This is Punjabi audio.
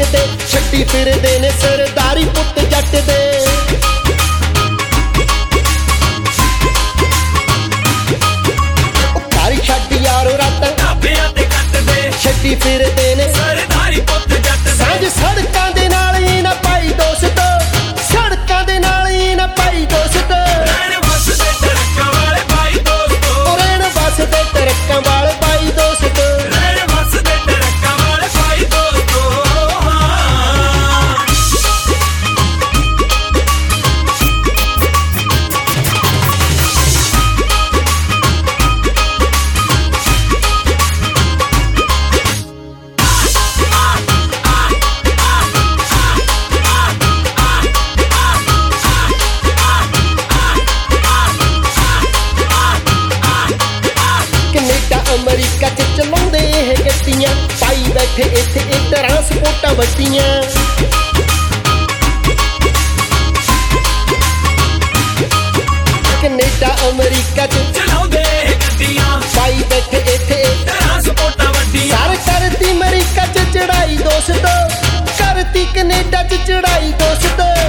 ਜੱਟ ਦੇ ਛੱਡੀ ਫਿਰਦੇ ਨੇ ਸਰਦਾਰੀ ਪੁੱਤ ਜੱਟ ਦੇ। ਇੱਥੇ ਇੱਥੇ ਇੱਕ ਤਰ੍ਹਾਂ ਸਪੋਟਾਂ ਵੱਟੀਆਂ। ਕੈਨੇਡਾ, ਅਮਰੀਕਾ ਚ ਚਲਾਉਂਦੇ ਗੱਡੀਆਂ। ਪਾਈ ਬੈਠੇ ਇੱਥੇ ਤਰ੍ਹਾਂ ਸਪੋਟਾਂ ਵੱਟੀਆਂ। ਸਾਰੇ ਕਰਦੀ ਅਮਰੀਕਾ ਚ ਚੜਾਈ ਦੋਸਤੋ। ਕਰਤੀ ਕੈਨੇਡਾ ਚ ਚੜਾਈ ਦੋਸਤੋ।